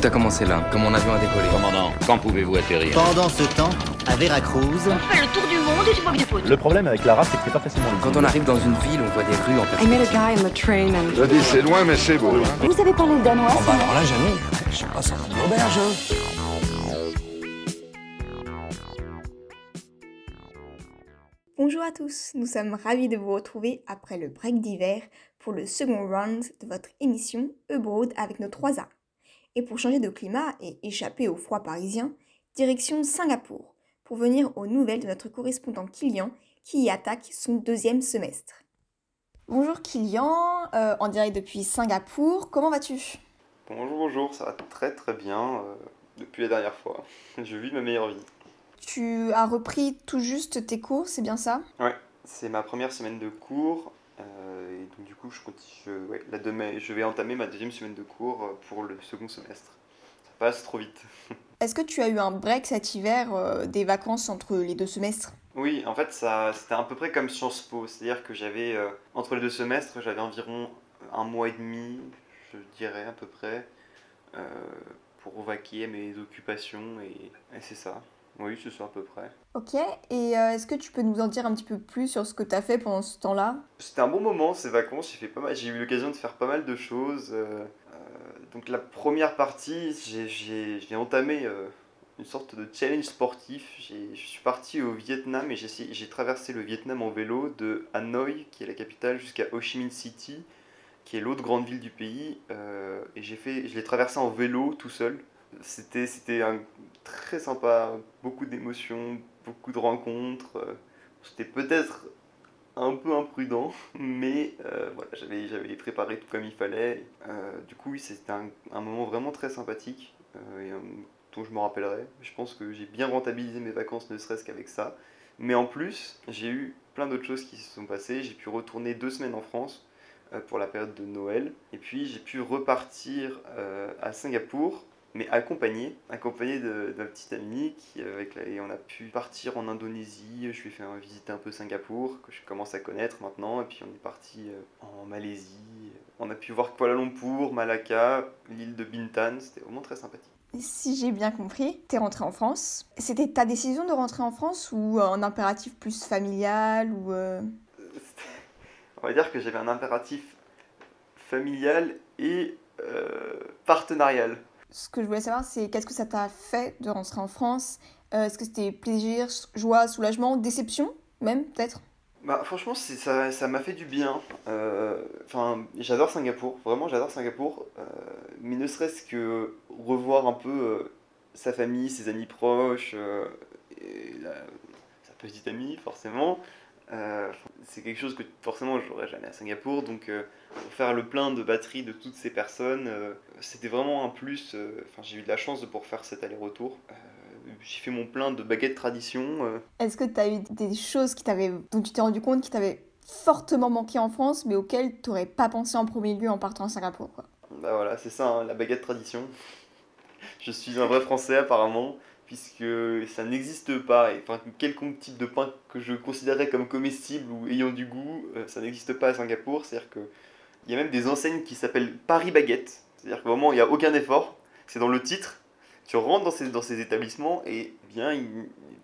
Tout a commencé là, quand mon avion a décollé. Commandant, quand pouvez-vous atterrir Pendant ce temps, à Veracruz, On fait le tour du monde et tu vois que des. Le problème avec l'arabe, c'est que c'est pas facilement. Quand on arrive dans une ville, on voit des rues en I met a guy on the train and Je dis c'est loin mais c'est beau. hein. Vous avez parlé le danois Bah alors là, jamais. Je suis pas sorti de l'auberge. hein. Bonjour à tous, nous sommes ravis de vous retrouver après le break d'hiver pour le second round de votre émission Abroad avec nos 3 A. Et pour changer de climat et échapper au froid parisien, direction Singapour pour venir aux nouvelles de notre correspondant Kylian qui y attaque son deuxième semestre. Bonjour Kylian, euh, en direct depuis Singapour, comment vas-tu? Bonjour, bonjour, ça va très très bien euh, depuis la dernière fois. Je vis ma meilleure vie. Tu as repris tout juste tes cours, c'est bien ça? Ouais, c'est ma première semaine de cours. euh, du coup, je, continue, je, ouais, la demain, je vais entamer ma deuxième semaine de cours euh, pour le second semestre. Ça passe trop vite. Est-ce que tu as eu un break cet hiver, euh, des vacances entre les deux semestres? Oui, en fait, ça, c'était à peu près comme Sciences Po. C'est-à-dire que j'avais, euh, entre les deux semestres, j'avais environ un mois et demi, je dirais à peu près, euh, pour vaquer mes occupations. Et, et c'est ça. Oui, c'est ça à peu près. Ok, et euh, est-ce que tu peux nous en dire un petit peu plus sur ce que tu as fait pendant ce temps-là? C'était un bon moment ces vacances, j'ai fait pas mal, j'ai eu l'occasion de faire pas mal de choses. euh, euh, donc la première partie, j'ai- j'ai j'ai entamé une sorte de challenge sportif. J'ai- Je suis parti au Vietnam et j'ai j'ai traversé le Vietnam en vélo de Hanoï, qui est la capitale, jusqu'à Ho Chi Minh City, qui est l'autre grande ville du pays. euh, et j'ai fait, je l'ai traversé en vélo tout seul. C'était c'était un très sympa, beaucoup d'émotions, beaucoup de rencontres. euh, C'était peut-être un peu imprudent, mais euh, voilà, j'avais, j'avais préparé tout comme il fallait. Euh, du coup, c'était un, moment vraiment très sympathique euh, et euh, dont je me rappellerai. Je pense que j'ai bien rentabilisé mes vacances, ne serait-ce qu'avec ça. Mais en plus, j'ai eu plein d'autres choses qui se sont passées. J'ai pu retourner deux semaines en France euh, pour la période de Noël. Et puis, j'ai pu repartir euh, à Singapour mais accompagné, accompagné de, d'un petit ami qui, avec la- et on a pu partir en Indonésie, je lui ai fait un- visiter un peu Singapour, que je commence à connaître maintenant, et puis on est parti euh, en Malaisie, on a pu voir Kuala Lumpur, Malacca, l'île de Bintan, c'était vraiment très sympathique. Si j'ai bien compris, t'es rentré en France. C'était ta décision de rentrer en France ou un impératif plus familial ou euh, On va dire que j'avais un impératif familial et euh, partenarial. Ce que je voulais savoir, c'est qu'est-ce que ça t'a fait de rentrer en France? Euh, Est-ce que c'était plaisir, joie, soulagement, déception même peut-être? Bah, franchement, ça, ça m'a fait du bien. Euh, Enfin, j'adore Singapour, vraiment, j'adore Singapour. Euh, mais ne serait-ce que revoir un peu sa famille, ses amis proches, sa petite amie, forcément. Euh, c'est quelque chose que forcément j'aurais jamais à Singapour. Donc, euh, pour faire le plein de batterie de toutes ces personnes, euh, c'était vraiment un plus. Enfin, j'ai eu de la chance de pouvoir faire cet aller-retour. J'ai fait mon plein de baguettes tradition. Est-ce que t'as eu des choses qui dont tu t'es rendu compte qui t'avaient fortement manqué en France, mais auxquelles t'aurais pas pensé en premier lieu en partant à Singapour quoi? Bah voilà, c'est ça, hein, la baguette tradition. Je suis un vrai français apparemment, puisque ça n'existe pas. Et, enfin, quelconque type de pain que je considérais comme comestible ou ayant du goût, euh, ça n'existe pas à Singapour. C'est-à-dire que il y a même des enseignes qui s'appellent Paris Baguette. C'est-à-dire que vraiment, il n'y a aucun effort. C'est dans le titre. Tu rentres dans ces, dans ces établissements et bien, il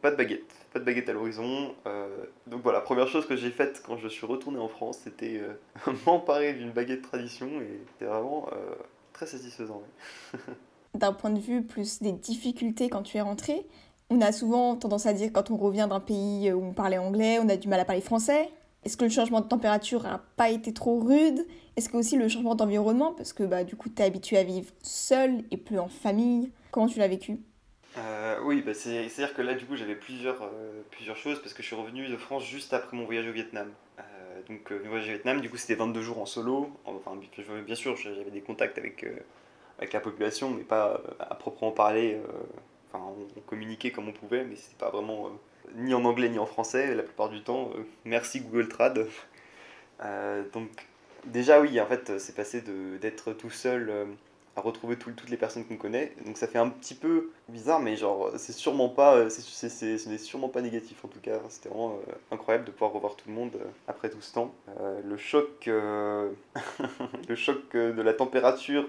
pas de baguette. Pas de baguette à l'horizon. Euh, donc voilà, première chose que j'ai faite quand je suis retourné en France, c'était euh, m'emparer d'une baguette tradition et c'était vraiment très satisfaisant. D'un point de vue plus des difficultés quand tu es rentré, on a souvent tendance à dire quand on revient d'un pays où on parlait anglais, on a du mal à parler français. Est-ce que le changement de température n'a pas été trop rude? Est-ce que aussi le changement d'environnement, parce que bah, du coup tu es habitué à vivre seul et plus en famille, comment tu l'as vécu? Euh, oui, bah c'est, c'est-à-dire que là, du coup, j'avais plusieurs, euh, plusieurs choses parce que je suis revenu de France juste après mon voyage au Vietnam. Euh, donc, le voyage au Vietnam, du coup, c'était 22 jours en solo. Enfin, bien sûr, j'avais des contacts avec, avec la population, mais pas euh, à proprement parler. euh, Enfin, on, communiquait comme on pouvait, mais c'était pas vraiment euh, ni en anglais ni en français la plupart du temps. Merci Google Trad. Donc, déjà, oui, en fait, c'est passé d'être tout seul. à retrouver tout- toutes les personnes qu'on connaît. Donc ça fait un petit peu bizarre, mais genre c'est sûrement pas, c'est, ce n'est sûrement pas négatif en tout cas. C'était vraiment incroyable de pouvoir revoir tout le monde après tout ce temps. Le choc, le choc de la température,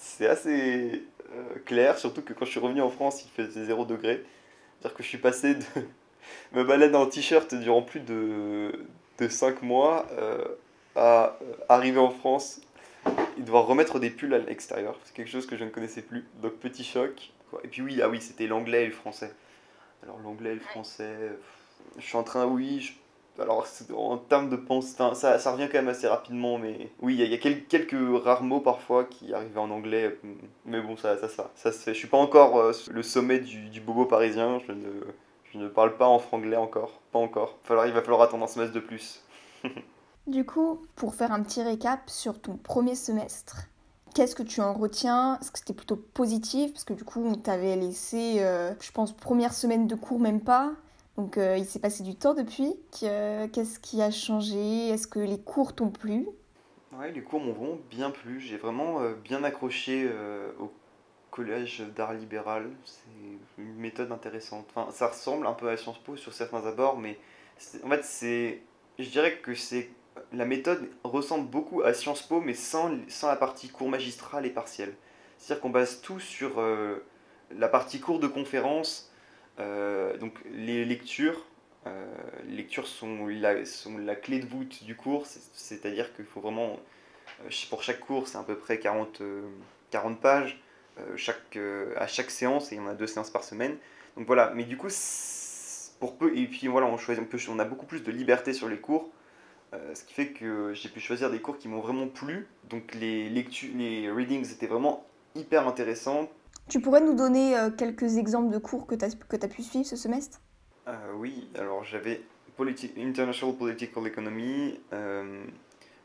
c'est assez euh, clair, surtout que quand je suis revenu en France, il faisait 0 degré. C'est-à-dire que je suis passé de me balader en t-shirt durant plus de, de 5 mois euh, à euh, arriver en France et devoir remettre des pulls à l'extérieur. C'est quelque chose que je ne connaissais plus. Donc petit choc. quoi. Et puis oui, ah oui, c'était l'anglais et le français. Alors l'anglais et le français, je suis en train, oui, je- alors en termes de pense, enfin, ça, ça revient quand même assez rapidement, mais oui, il y a, quelques rares mots parfois qui arrivaient en anglais, mais bon, ça, ça, ça, ça se fait. Je suis pas encore euh, le sommet du, bobo parisien, je ne, je ne parle pas en franglais encore, pas encore. Il va falloir attendre un semestre de plus. Du coup, pour faire un petit récap sur ton premier semestre, qu'est-ce que tu en retiens? Est-ce que c'était plutôt positif? Parce que du coup, on t'avait laissé, euh, je pense, première semaine de cours, même pas. Donc, euh, il s'est passé du temps depuis. Que- Qu'est-ce qui a changé? Est-ce que les cours t'ont plu? Ouais, les cours m'ont bien plu. J'ai vraiment euh, bien accroché euh, au collège d'art libéral. C'est une méthode intéressante. Enfin, ça ressemble un peu à Sciences Po sur certains abords, mais en fait, c'est, je dirais que c'est la méthode ressemble beaucoup à Sciences Po, mais sans, sans la partie cours magistral et partiel. C'est-à-dire qu'on base tout sur euh, la partie cours de conférence, euh, donc les lectures. Euh, lectures sont la, clé de voûte du cours, c'est- c'est-à-dire qu'il faut vraiment, euh, pour chaque cours, c'est à peu près 40, euh, 40 pages à chaque séance, et on a deux séances par semaine. Donc voilà, mais du coup, pour peu, et puis voilà, on, choisit, on, a beaucoup plus de liberté sur les cours, ce qui fait que j'ai pu choisir des cours qui m'ont vraiment plu. Donc les, lectures, les readings étaient vraiment hyper intéressants. Tu pourrais nous donner euh, quelques exemples de cours que tu as, que as pu suivre ce semestre? Euh, oui, alors j'avais politi- International Political Economy, euh,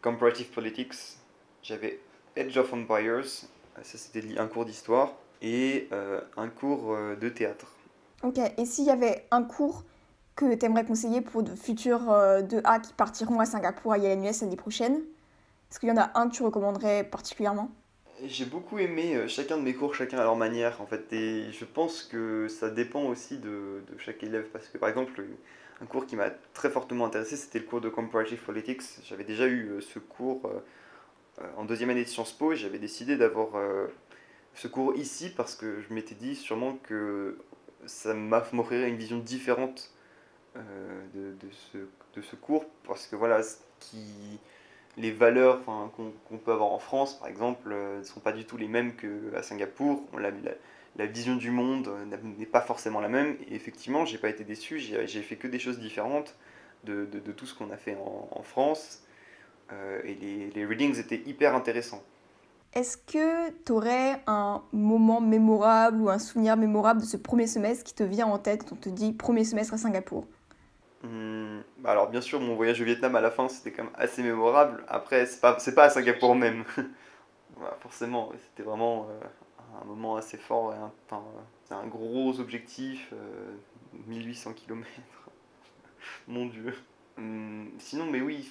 Comparative Politics, j'avais Edge of Empires, ça c'était un cours d'histoire, et euh, un cours de théâtre. Ok, et s'il y avait un cours que tu aimerais conseiller pour de futurs euh, 2A qui partiront à Singapour à YLNUS l'année prochaine, est-ce qu'il y en a un que tu recommanderais particulièrement? J'ai beaucoup aimé euh, chacun de mes cours, chacun à leur manière en fait, et je pense que ça dépend aussi de, de chaque élève, parce que par exemple, un cours qui m'a très fortement intéressé, c'était le cours de Comparative Politics. J'avais déjà eu euh, ce cours euh, en deuxième année de Sciences Po, et j'avais décidé d'avoir ce cours ici parce que je m'étais dit sûrement que ça m'offrirait une vision différente de, de ce, de ce cours, parce que voilà, ce qui les valeurs qu'on peut avoir en France, par exemple, euh, ne sont pas du tout les mêmes qu'à Singapour. L'a- vision du monde n'est pas forcément la même. Et effectivement, j'ai pas été déçu. J'ai fait que des choses différentes de, tout ce qu'on a fait en, en France. Euh, et les, les readings étaient hyper intéressants. Est-ce que tu aurais un moment mémorable ou un souvenir mémorable de ce premier semestre qui te vient en tête quand on te dit premier semestre à Singapour? Hum, alors, bien sûr, mon voyage au Vietnam à la fin, c'était quand même assez mémorable. Après, c'est pas, pas à Singapour même. Forcément, c'était vraiment euh, un moment assez fort. et un- euh, c'est un gros objectif, euh, 1800 km. mon Dieu. Hum, sinon, mais oui,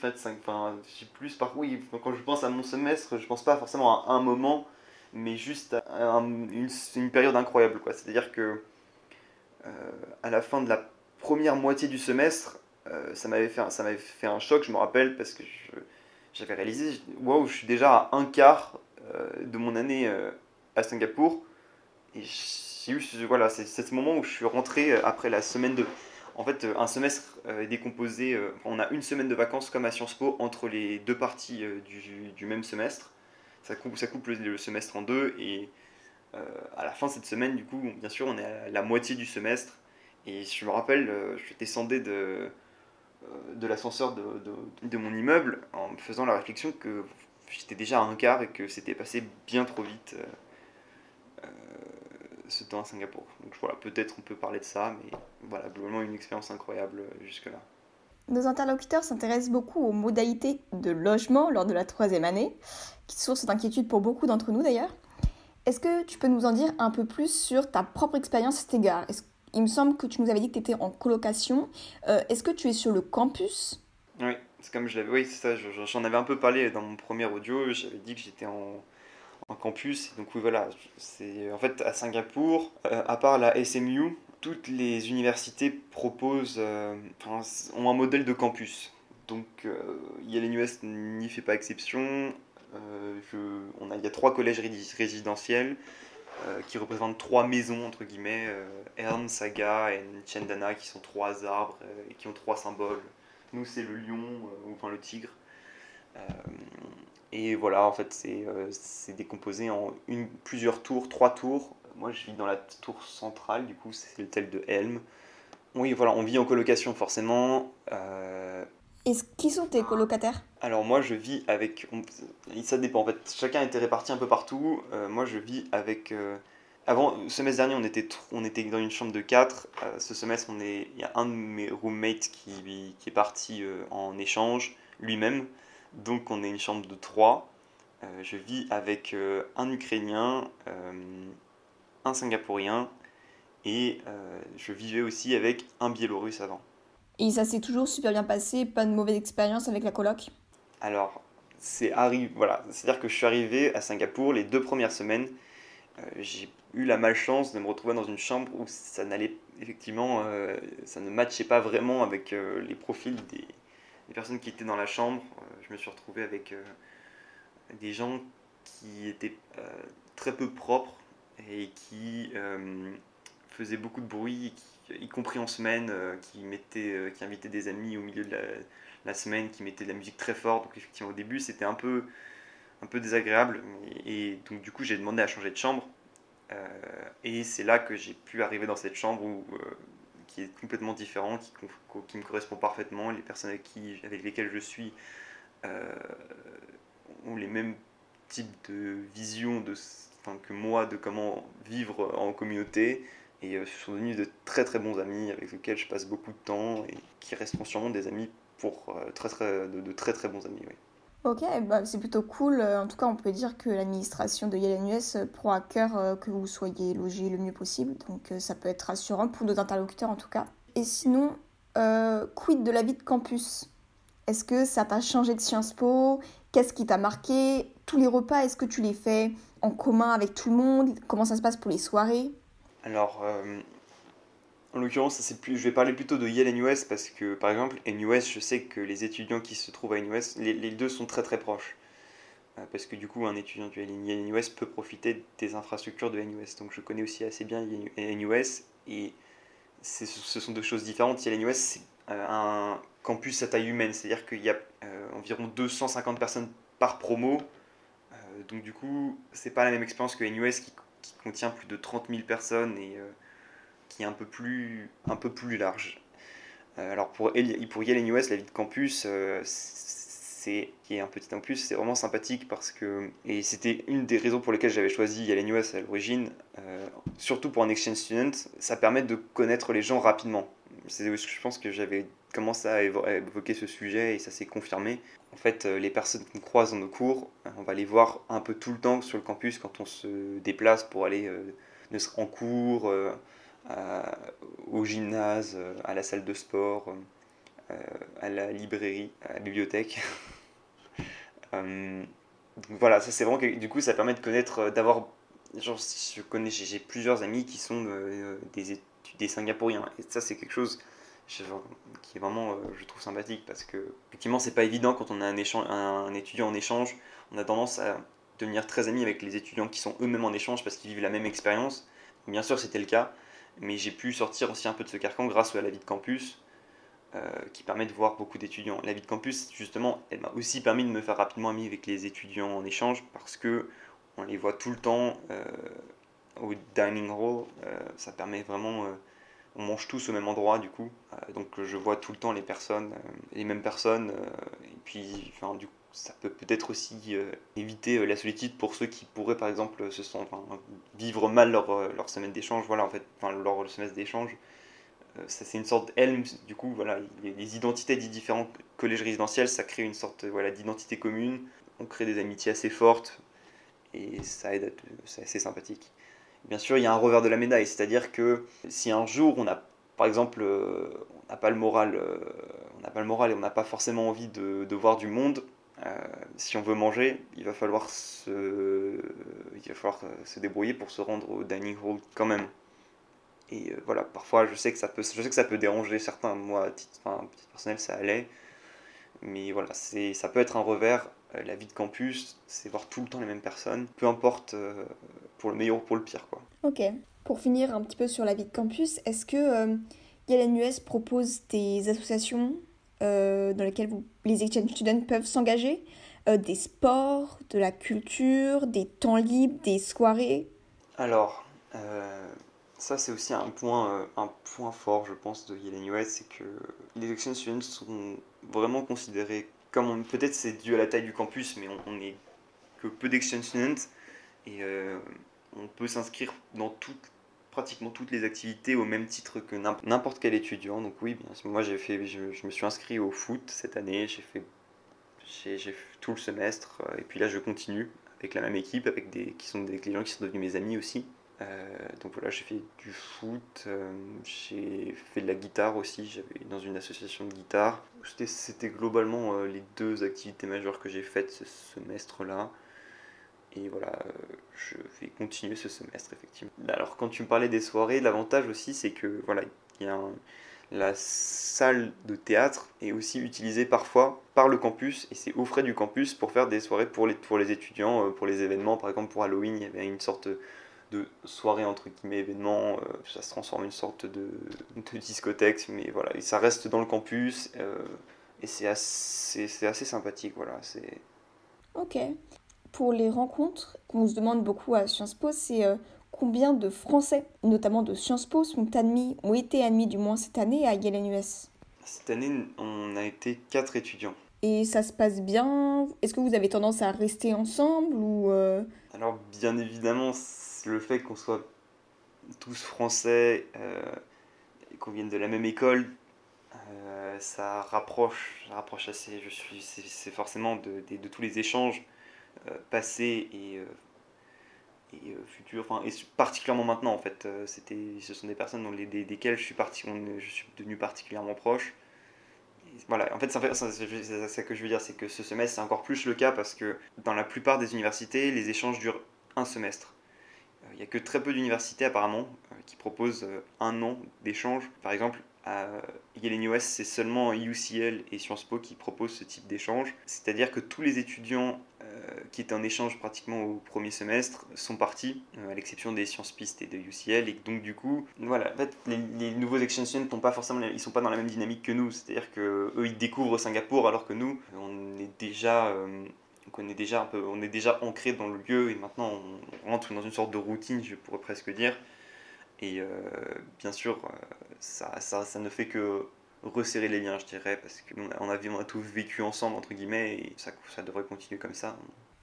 j'ai plus par oui, quand je pense à mon semestre, je pense pas forcément à un moment, mais juste à un- une, période incroyable. C'est-à-dire que euh, à la fin de la première moitié du semestre, euh, ça m'avait fait, fait un choc, je me rappelle, parce que j'avais réalisé, waouh, je suis déjà à un quart euh, de mon année euh, à Singapour, et j'ai eu, voilà, c'est ce moment où je suis rentré après la semaine de... En fait, un semestre est décomposé, on a une semaine de vacances comme à Sciences Po entre les deux parties du, même semestre. Ça coupe, ça coupe le, le semestre en deux et à la fin de cette semaine, du coup, bien sûr, on est à la moitié du semestre. Et je me rappelle, euh, je descendais de, euh, de l'ascenseur de, de, mon immeuble en me faisant la réflexion que j'étais déjà à un quart et que c'était passé bien trop vite euh, ce temps à Singapour. Donc voilà, peut-être on peut parler de ça, mais voilà, globalement une expérience incroyable jusque-là. Nos interlocuteurs s'intéressent beaucoup aux modalités de logement lors de la troisième année, qui source d'inquiétude pour beaucoup d'entre nous d'ailleurs. Est-ce que tu peux nous en dire un peu plus sur ta propre expérience à cet égard? Il me semble que tu nous avais dit que tu étais en colocation. Euh, Est-ce que tu es sur le campus? Oui, c'est comme je l'avais. Oui, c'est ça. je- J'en avais un peu parlé dans mon premier audio. J'avais dit que j'étais en, campus. Donc oui, voilà. En fait à Singapour, euh, à part la SMU, toutes les universités proposent, euh, ont un modèle de campus. Donc euh, YLNUS n'y fait pas exception. A il y a trois collèges rési- résidentiels euh, qui représentent trois maisons, entre guillemets, euh, Saga et Chendana, qui sont trois arbres euh, et qui ont trois symboles. Nous, c'est le lion, euh, enfin le tigre. Et voilà, en fait, c'est décomposé en plusieurs tours, trois tours. Moi, je vis dans la tour centrale, du coup, c'est le tel de Helm. Oui, voilà, on vit en colocation, forcément. Et qui sont tes colocataires? Alors moi je vis avec... Ça dépend en fait, chacun était réparti un peu partout. Euh, moi je vis avec... euh, Avant, le semestre dernier on était, on était dans une chambre de 4. ce semestre on est... il y a un de mes roommates qui, qui est parti euh, en échange lui-même. Donc on est une chambre de 3. je vis avec euh, un Ukrainien, euh, un Singapourien et euh, je vivais aussi avec un Biélorusse avant. Et ça s'est toujours super bien passé, pas de mauvaise expérience avec la coloc Alors, c'est arrivé, voilà, c'est-à-dire que je suis arrivé à Singapour les deux premières semaines. euh, j'ai eu la malchance de me retrouver dans une chambre où ça n'allait effectivement, euh, ça ne matchait pas vraiment avec euh, les profils des, des personnes qui étaient dans la chambre. Je me suis retrouvé avec des gens qui étaient très peu propres et qui faisaient beaucoup de bruit, qui- y compris en semaine, euh, qui, mettaient, euh, qui invitaient des amis au milieu de la, semaine, qui mettait de la musique très forte. Donc effectivement au début c'était un peu, un peu désagréable. Et, donc du coup j'ai demandé à changer de chambre. Euh, et c'est là que j'ai pu arriver dans cette chambre où, qui est complètement différent, qui, me correspond parfaitement. Les personnes avec, qui, avec lesquelles je suis ont les mêmes types de vision de, que moi de comment vivre en communauté. Et euh, ce sont devenus de très très bons amis avec lesquels je passe beaucoup de temps et qui resteront sûrement des amis pour euh, très, très, de, très très bons amis. Oui. Ok, bah c'est plutôt cool. Euh, En tout cas, on peut dire que l'administration de Yale US prend à cœur euh, que vous soyez logé le mieux possible. Donc euh, ça peut être rassurant pour nos interlocuteurs en tout cas. Et sinon, euh, quid de la vie de campus? Est-ce que ça t'a changé de Sciences Po? Qu'est-ce qui t'a marqué? Tous les repas, est-ce que tu les fais en commun avec tout le monde? Comment ça se passe pour les soirées? Alors, euh, en l'occurrence, je vais parler plutôt de Yale NUS parce que, par exemple, NUS, je sais que les étudiants qui se trouvent à NUS, les, deux sont très très proches. Euh, parce que du coup, un étudiant du Yale NUS peut profiter des infrastructures de NUS. Donc, je connais aussi assez bien NUS et ce sont deux choses différentes. Yale NUS, c'est euh, un campus à taille humaine, c'est-à-dire qu'il y a environ 250 personnes par promo. Donc, du coup, c'est pas la même expérience que NUS qui, qui contient plus de 30 000 personnes et euh, qui est un peu plus, un peu plus large. Euh, alors pour, pour Yale NUS, la vie de campus, euh, c'est qui est un petit campus, c'est vraiment sympathique parce que et c'était une des raisons pour lesquelles j'avais choisi Yale NUS à l'origine, surtout pour un exchange student, ça permet de connaître les gens rapidement. C'est je pense que j'avais commencé à évo- à évoquer ce sujet et ça s'est confirmé. En fait, euh, les personnes qu'on croise dans nos cours, euh, on va les voir un peu tout le temps sur le campus quand on se déplace pour aller euh, en cours, euh, au gymnase, à la salle de sport, à la librairie, à la bibliothèque. Voilà, ça c'est vraiment du coup ça permet de connaître, d'avoir genre je connais j'ai plusieurs amis qui sont des des Singapouriens et ça c'est quelque chose qui est vraiment euh, je trouve sympathique parce que effectivement c'est pas évident quand on a un étudiant en échange on a tendance à devenir très amis avec les étudiants qui sont eux-mêmes en échange parce qu'ils vivent la même expérience bien sûr c'était le cas mais j'ai pu sortir aussi un peu de ce carcan grâce à la vie de campus euh, qui permet de voir beaucoup d'étudiants. La vie de campus, justement, elle m'a aussi permis de me faire rapidement ami avec les étudiants en échange parce que on les voit tout le temps euh, au dining hall. Ça permet vraiment. On mange tous au même endroit du coup, Euh, donc je vois tout le temps les personnes, euh, les mêmes personnes, euh, et puis enfin, du ça peut peut-être aussi éviter la solitude pour ceux qui pourraient par exemple se vivre mal leur, leur semaine d'échange, voilà en fait, enfin leur semestre d'échange. C'est une sorte d'elm, du coup voilà, les, identités des différents collèges résidentiels, ça crée une sorte voilà, d'identité commune, on crée des amitiés assez fortes, et ça aide, c'est assez sympathique. Bien sûr, il y a un revers de la médaille, c'est-à-dire que si un jour on a, par exemple, euh, on n'a pas le moral, euh, on n'a pas le moral et on n'a pas forcément envie de, voir du monde, euh, si on veut manger, il va falloir se, il va falloir se débrouiller pour se rendre au dining hall quand même. Et voilà, parfois je sais que ça peut, je sais que ça peut déranger certains. Moi, à titre, enfin, personnel, ça allait. Mais voilà, c'est, ça peut être un revers. Euh, la vie de campus, c'est voir tout le temps les mêmes personnes, peu importe euh, pour le meilleur ou pour le pire. Quoi. Ok. Pour finir un petit peu sur la vie de campus, est-ce que euh, Yale US propose des associations euh, dans lesquelles vous- les exchange students peuvent s'engager Euh, Des sports, de la culture, des temps libres, des soirées? Alors, euh, ça c'est aussi un point, euh, un point fort, je pense, de Yale US, c'est que les exchange students sont vraiment considérés comme, peut-être c'est dû à la taille du campus, mais on, on est que peu d'exchange students, et euh, on peut s'inscrire dans pratiquement toutes les activités au même titre que n'imp- n'importe quel étudiant. Donc oui, moi j'ai fait, je, me suis inscrit au foot cette année, j'ai fait, tout le semestre, et puis là je continue avec la même équipe, avec des, qui sont des, gens qui sont devenus mes amis aussi. Euh, donc voilà, j'ai fait du foot, euh, j'ai fait de la guitare aussi, j'avais dans une association de guitare. C'était- globalement euh, les deux activités majeures que j'ai faites ce semestre-là. Et voilà, je vais continuer ce semestre effectivement. Alors quand tu me parlais des soirées, l'avantage aussi c'est que voilà, il y a la salle de théâtre est aussi utilisée parfois par le campus et c'est aux frais du campus pour faire des soirées pour les, pour les étudiants, pour les événements. Par exemple pour Halloween, il y avait une sorte de soirée entre guillemets événement, euh, ça se transforme en une sorte de, de discothèque, mais voilà, et ça reste dans le campus euh, et c'est assez, c'est assez sympathique, voilà. C'est Ok. Pour les rencontres qu'on se demande beaucoup à Sciences Po, c'est euh, combien de Français, notamment de Sciences Po, sont admis, ont été admis du moins cette année à Yale US cette année, on a été quatre étudiants. Et ça se passe bien? Est-ce que vous avez tendance à rester ensemble ou Alors bien évidemment, le fait qu'on soit tous français, euh, et qu'on vienne de la même école, euh, ça rapproche, ça rapproche assez. Je suis, c'est forcément de, tous les échanges euh, passés et, et euh, futurs, enfin et particulièrement maintenant en fait. c'était, ce sont des personnes dont les, des- desquelles je suis parti, on- je suis devenu particulièrement proche. Voilà, en fait, c'est ça que je veux dire, c'est que ce semestre, c'est encore plus le cas parce que dans la plupart des universités, les échanges durent un semestre. Euh, Il n'y a que très peu d'universités apparemment euh, qui proposent euh, un an d'échange. Par exemple, à Yale US, c'est seulement UCL et Sciences Po qui proposent ce type d'échange. C'est-à-dire que tous les étudiants euh, qui étaient en échange pratiquement au premier semestre sont partis, euh, à l'exception des Sciences Pistes et de UCL. Et donc du coup, voilà, en fait, les, les nouveaux exchange students pas forcément, ils sont pas dans la même dynamique que nous. C'est-à-dire que eux, ils découvrent Singapour alors que nous, on est déjà euh, on on est déjà ancré dans le lieu et maintenant on rentre dans une sorte de routine, je pourrais presque dire. Et euh, bien sûr, euh, ça, ne fait que resserrer les liens, je dirais, parce qu'on a, on a, tous vécu ensemble, entre guillemets, et ça devrait continuer comme ça.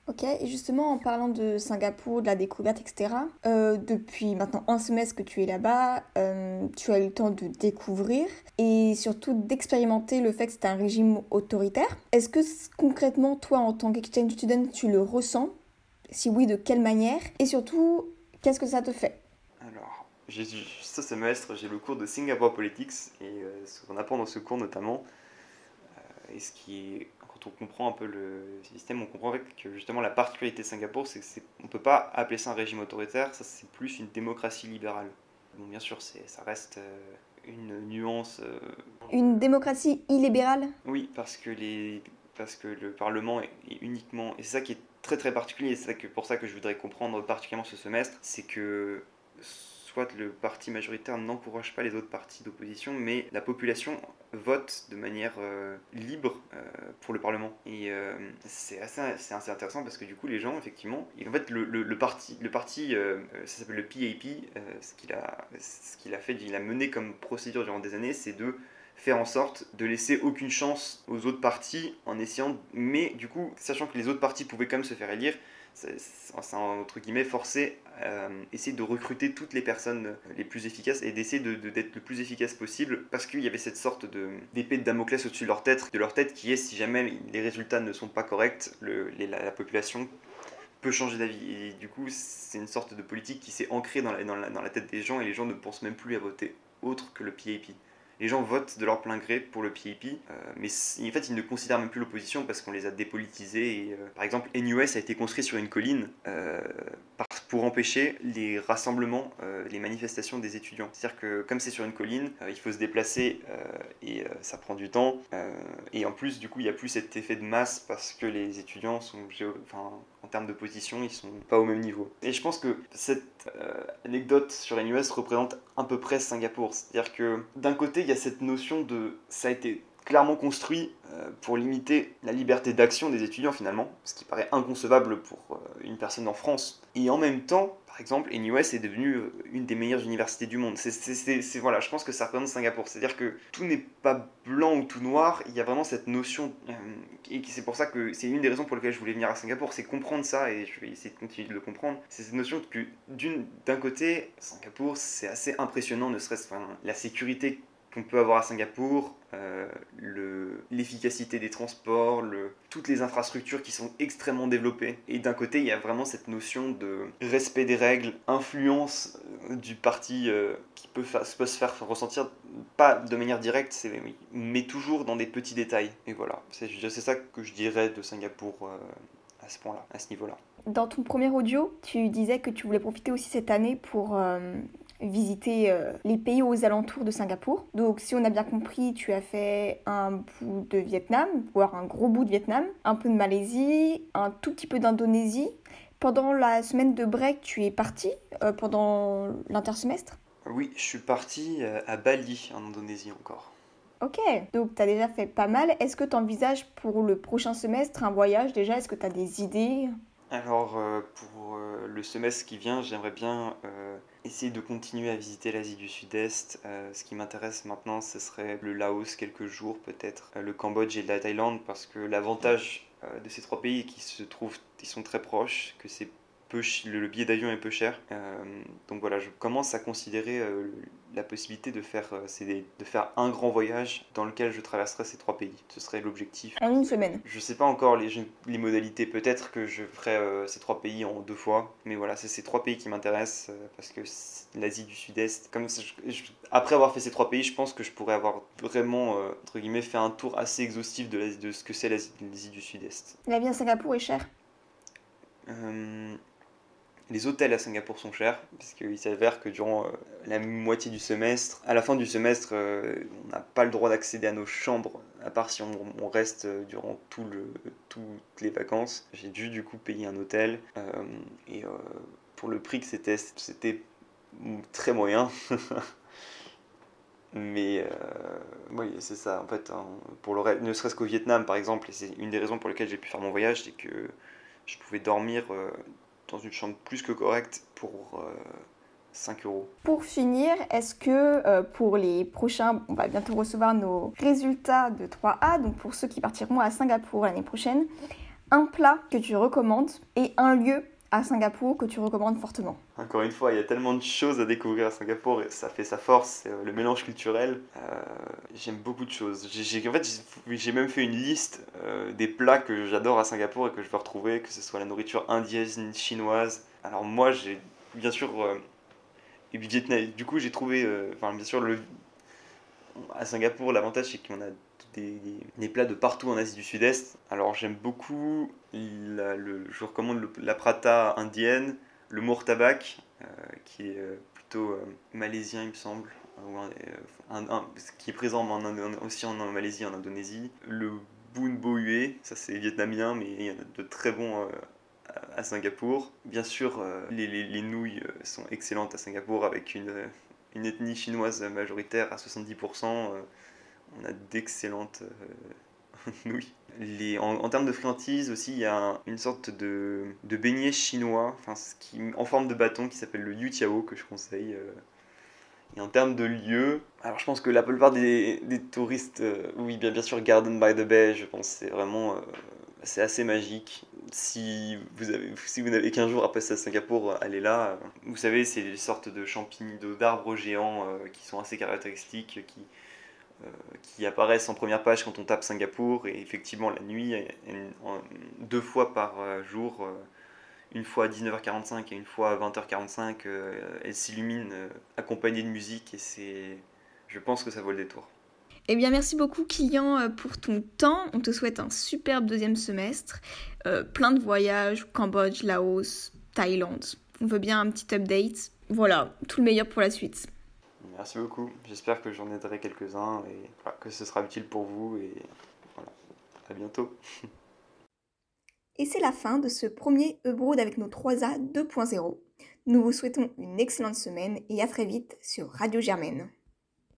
Ok, et justement en parlant de Singapour, de la découverte, etc., euh, depuis maintenant un semestre que tu es là-bas, euh, tu as eu le temps de découvrir et surtout d'expérimenter le fait que c'est un régime autoritaire. Est-ce que concrètement, toi en tant qu'exchange student, tu le ressens? Si oui, de quelle manière? Et surtout, qu'est-ce que ça te fait? Alors, ce semestre, j'ai le cours de Singapore Politics, et euh, ce qu'on apprend dans ce cours notamment, et ce qui est on comprend un peu le système, on comprend que justement la particularité de Singapour, c'est qu'on ne peut pas appeler ça un régime autoritaire, ça c'est plus une démocratie libérale. Bon, bien sûr, ça reste euh, une nuance. euh, Une démocratie illibérale? Oui, parce que, les, parce que le Parlement est, uniquement. Et c'est ça qui est très très particulier, et c'est pour ça que je voudrais comprendre particulièrement ce semestre, c'est que soit le parti majoritaire n'encourage pas les autres partis d'opposition, mais la population vote de manière euh, libre euh, pour le Parlement. Et euh, c'est assez, assez intéressant parce que du coup, les gens, effectivement, et en fait, le, le, parti, le parti ça s'appelle le PAP, ce qu'il a, ce qu'il a fait, il a mené comme procédure durant des années, c'est de faire en sorte de laisser aucune chance aux autres partis en essayant, mais du coup, sachant que les autres partis pouvaient quand même se faire élire, c'est c'est, entre guillemets forcé à essayer de recruter toutes les personnes les plus efficaces et d'essayer de, de- d'être le plus efficace possible parce qu'il y avait cette sorte de, d'épée de Damoclès au-dessus de leur tête, de leur tête qui est si jamais les résultats ne sont pas corrects, le, la population peut changer d'avis. Et du coup, c'est une sorte de politique qui s'est ancrée dans la, dans, la, dans la tête des gens et les gens ne pensent même plus à voter autre que le PAP. Les gens votent de leur plein gré pour le PAP, euh, mais en fait ils ne considèrent même plus l'opposition parce qu'on les a dépolitisés. Et, euh, par exemple, NUS a été construit sur une colline euh, pour empêcher les rassemblements euh, les manifestations des étudiants. C'est-à-dire que comme c'est sur une colline, il faut se déplacer et ça prend du temps. et en plus, du coup, il n'y a plus cet effet de masse parce que les étudiants sont, en termes de position, ils sont pas au même niveau. Et je pense que cette anecdote sur NUS représente à peu près Singapour. C'est-à-dire que d'un côté, il y a cette notion de ça a été clairement construit euh, pour limiter la liberté d'action des étudiants finalement, ce qui paraît inconcevable pour euh, une personne en France. Et en même temps, par exemple, NUS est devenue euh, une des meilleures universités du monde. C'est, voilà, je pense que ça représente Singapour. C'est-à-dire que tout n'est pas blanc ou tout noir, il y a vraiment cette notion, et c'est pour ça que c'est une des raisons pour lesquelles je voulais venir à Singapour, c'est comprendre ça, et je vais essayer de continuer de le comprendre. C'est cette notion que d'un côté, Singapour, c'est assez impressionnant, ne serait-ce enfin, la sécurité qu'on peut avoir à Singapour, euh, l'efficacité des transports, le, toutes les infrastructures qui sont extrêmement développées. Et d'un côté, il y a vraiment cette notion de respect des règles, influence euh, du parti euh, qui peut, peut, se faire ressentir, pas de manière directe, mais toujours dans des petits détails. Et voilà, c'est ça que je dirais de Singapour à ce point-là, à ce niveau-là. Dans ton premier audio, tu disais que tu voulais profiter aussi cette année pour visiter euh, les pays aux alentours de Singapour. Donc si on a bien compris, tu as fait un bout de Vietnam, voire un gros bout de Vietnam, un peu de Malaisie, un tout petit peu d'Indonésie. Pendant la semaine de break, tu es parti euh, pendant l'intersemestre? Oui, je suis parti euh, à Bali, en Indonésie encore. Ok, donc tu as déjà fait pas mal. Est-ce que tu envisages pour le prochain semestre un voyage déjà? Est-ce que tu as des idées? Alors, euh, pour euh, le semestre qui vient, j'aimerais bien euh, essayer de continuer à visiter l'Asie du Sud-Est. ce qui m'intéresse maintenant, ce serait le Laos quelques jours peut-être, le Cambodge et la Thaïlande, parce que l'avantage de ces trois pays, qui se trouvent, ils sont très proches, que c'est peu, le billet d'avion est peu cher. donc voilà, je commence à considérer la possibilité de faire, euh, de faire un grand voyage dans lequel je traverserai ces trois pays. Ce serait l'objectif. En une semaine Je sais pas encore les, les modalités. Peut-être que je ferai euh, ces trois pays en deux fois. Mais voilà, c'est ces trois pays qui m'intéressent euh, parce que l'Asie du Sud-Est, comme après avoir fait ces trois pays, je pense que je pourrais avoir vraiment, entre guillemets, fait un tour assez exhaustif de, de ce que c'est l'Asie du Sud-Est. La vie à Singapour est chère les hôtels à Singapour sont chers, parce qu'il s'avère que durant euh, la moitié du semestre, à la fin du semestre, euh, on n'a pas le droit d'accéder à nos chambres, à part si on, reste euh, durant tout le, toutes les vacances. J'ai dû du coup payer un hôtel, et pour le prix que c'était, c'était très moyen. Mais oui, c'est ça. En fait, hein, pour le ne serait-ce qu'au Vietnam, par exemple, et c'est une des raisons pour lesquelles j'ai pu faire mon voyage, c'est que je pouvais dormir dans une chambre plus que correcte pour 5 euh, euros. Pour finir, est-ce que euh, pour les prochains, on va bientôt recevoir nos résultats de 3A, donc pour ceux qui partiront à Singapour l'année prochaine, un plat que tu recommandes et un lieu à Singapour que tu recommandes fortement Encore une fois, il y a tellement de choses à découvrir à Singapour et ça fait sa force, euh, le mélange culturel. Euh, j'aime beaucoup de choses. J'ai, en fait, j'ai même fait une liste euh, des plats que j'adore à Singapour et que je veux retrouver, que ce soit la nourriture indienne, chinoise. Alors moi, j'ai bien sûr... et puis Vietnam, du coup, j'ai trouvé... Enfin, bien sûr, le, à Singapour, l'avantage c'est qu'on a des, plats de partout en Asie du Sud-Est. Alors j'aime beaucoup, je recommande la prata indienne, le murtabak, euh, qui est euh, plutôt euh, malaisien il me semble, qui est présent aussi en, Malaisie, en Indonésie. Le bun bo ça c'est vietnamien, mais il y en a de très bons à Singapour. Bien sûr, les, nouilles sont excellentes à Singapour avec une, une ethnie chinoise majoritaire à 70% on a d'excellentes euh, nouilles. Les, en, termes de friandises aussi, il y a une sorte de, beignet chinois en forme de bâton qui s'appelle le Yutiao que je conseille. Euh. Et en termes de lieux, alors je pense que la plupart des, touristes, euh, oui bien, bien sûr Garden by the Bay, je pense c'est vraiment c'est assez magique. Si vous avez, si vous n'avez qu'un jour à passer à Singapour, allez là. Vous savez, c'est des sortes de champignons, d'arbres géants qui sont assez caractéristiques, qui, euh, qui apparaissent en première page quand on tape Singapour. Et effectivement, la nuit, deux fois par euh, jour, euh, une fois à 19h45 et une fois à 20h45, elle s'illumine accompagnée de musique et c'est, je pense que ça vaut le détour. Eh bien, merci beaucoup, Kylian, pour ton temps. On te souhaite un superbe deuxième semestre. plein de voyages, Cambodge, Laos, Thaïlande. On veut bien un petit update voilà, tout le meilleur pour la suite. Merci beaucoup. J'espère que j'en aiderai quelques-uns et voilà, que ce sera utile pour vous. Et voilà, à bientôt. Et c'est la fin de ce premier Ebroad avec nos 3A 2.0. Nous vous souhaitons une excellente semaine et à très vite sur Radio Germaine.